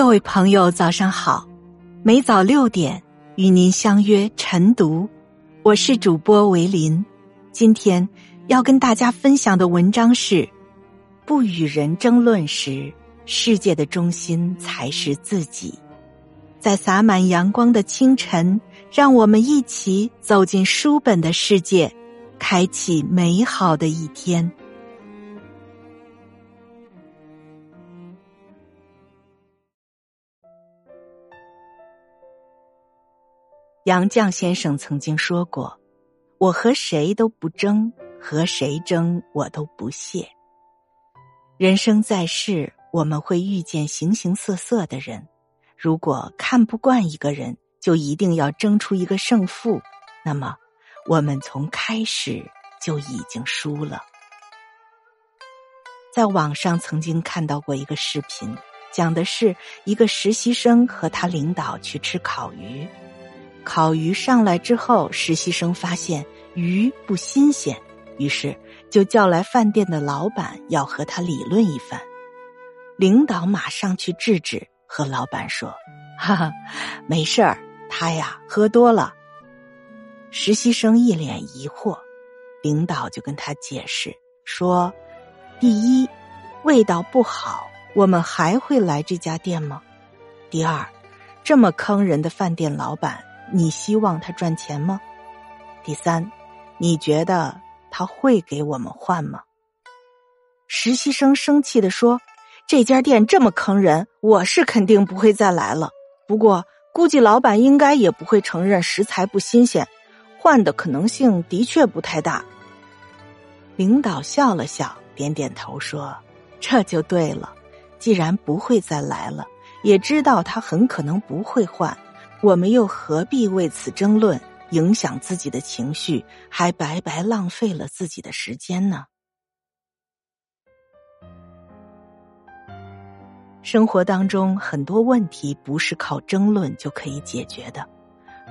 各位朋友，早上好！每早六点与您相约晨读，我是主播维林。今天要跟大家分享的文章是：不与人争论时，世界的中心才是自己。在洒满阳光的清晨，让我们一起走进书本的世界，开启美好的一天。杨绛先生曾经说过：“我和谁都不争，和谁争我都不屑。”人生在世，我们会遇见形形色色的人。如果看不惯一个人，就一定要争出一个胜负，那么我们从开始就已经输了。在网上曾经看到过一个视频，讲的是一个实习生和他领导去吃烤鱼。烤鱼上来之后，实习生发现鱼不新鲜，于是就叫来饭店的老板要和他理论一番。领导马上去制止，和老板说：“哈哈，没事儿，他呀喝多了。”实习生一脸疑惑，领导就跟他解释说：“第一，味道不好，我们还会来这家店吗？第二，这么坑人的饭店老板。”你希望他赚钱吗？第三，你觉得他会给我们换吗？实习生生气的说：“这家店这么坑人，我是肯定不会再来了。不过，估计老板应该也不会承认食材不新鲜，换的可能性的确不太大。”领导笑了笑，点点头说：“这就对了。既然不会再来了，也知道他很可能不会换。”我们又何必为此争论，影响自己的情绪，还白白浪费了自己的时间呢？生活当中很多问题不是靠争论就可以解决的，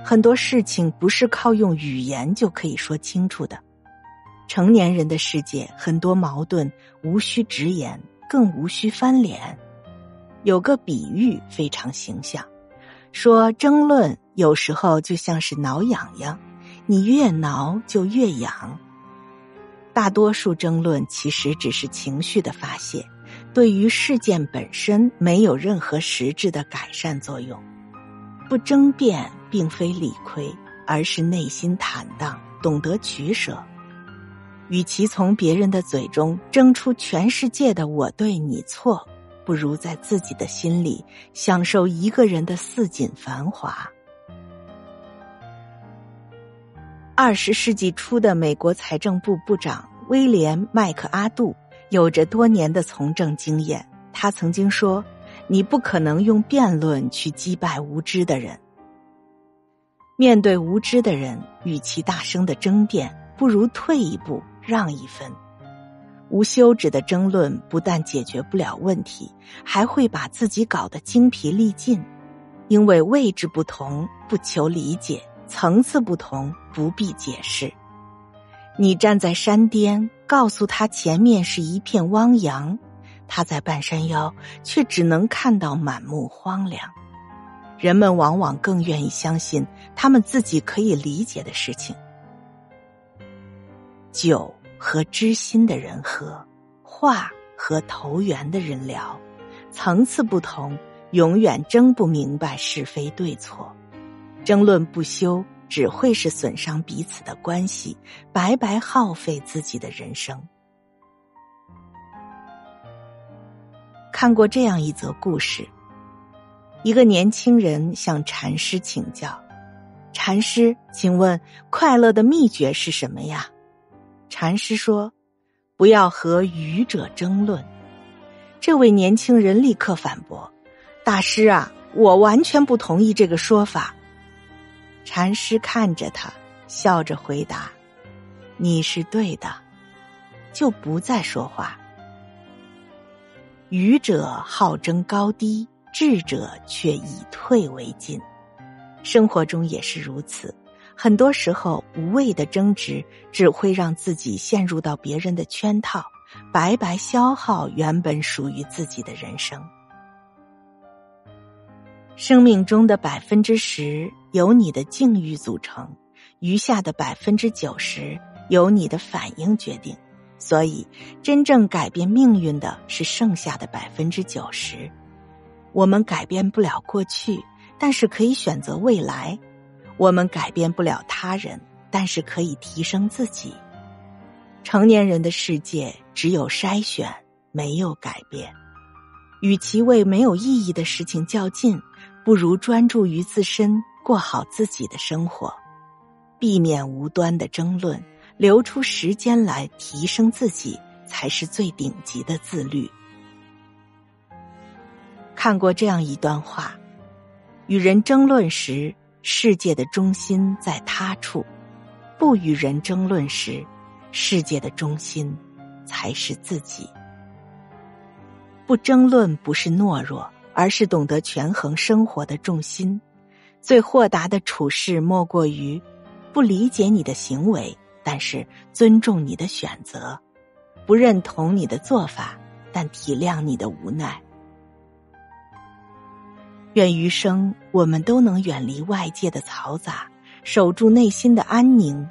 很多事情不是靠用语言就可以说清楚的。成年人的世界，很多矛盾无需直言，更无需翻脸。有个比喻非常形象。说争论有时候就像是挠痒痒，你越挠就越痒。大多数争论其实只是情绪的发泄，对于事件本身没有任何实质的改善作用。不争辩并非理亏，而是内心坦荡，懂得取舍。与其从别人的嘴中争出全世界的我对你错。不如在自己的心里享受一个人的似锦繁华。二十世纪初的美国财政部部长威廉·麦克阿杜有着多年的从政经验。他曾经说：“你不可能用辩论去击败无知的人。面对无知的人，与其大声的争辩，不如退一步，让一分。”无休止的争论不但解决不了问题，还会把自己搞得精疲力尽。因为位置不同，不求理解；层次不同，不必解释。你站在山巅，告诉他前面是一片汪洋，他在半山腰却只能看到满目荒凉。人们往往更愿意相信他们自己可以理解的事情。九。和知心的人喝，话和投缘的人聊，层次不同，永远争不明白是非对错，争论不休，只会是损伤彼此的关系，白白耗费自己的人生。看过这样一则故事：一个年轻人向禅师请教，禅师，请问快乐的秘诀是什么呀？禅师说：“不要和愚者争论。”这位年轻人立刻反驳：“大师啊，我完全不同意这个说法。”禅师看着他，笑着回答：“你是对的。”就不再说话。愚者好争高低，智者却以退为进。生活中也是如此。很多时候，无谓的争执只会让自己陷入到别人的圈套，白白消耗原本属于自己的人生。生命中的百分之十由你的境遇组成，余下的百分之九十由你的反应决定。所以，真正改变命运的是剩下的百分之九十。我们改变不了过去，但是可以选择未来；我们改变不了他人，但是可以提升自己。成年人的世界只有筛选，没有改变。与其为没有意义的事情较劲。不如专注于自身，过好自己的生活，避免无端的争论，留出时间来提升自己，才是最顶级的自律。看过这样一段话：与人争论时，世界的中心在他处；不与人争论时，世界的中心才是自己。不争论不是懦弱。而是懂得权衡生活的重心，最豁达的处事莫过于不理解你的行为，但是尊重你的选择；不认同你的做法，但体谅你的无奈。愿余生我们都能远离外界的嘈杂，守住内心的安宁，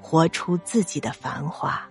活出自己的繁华。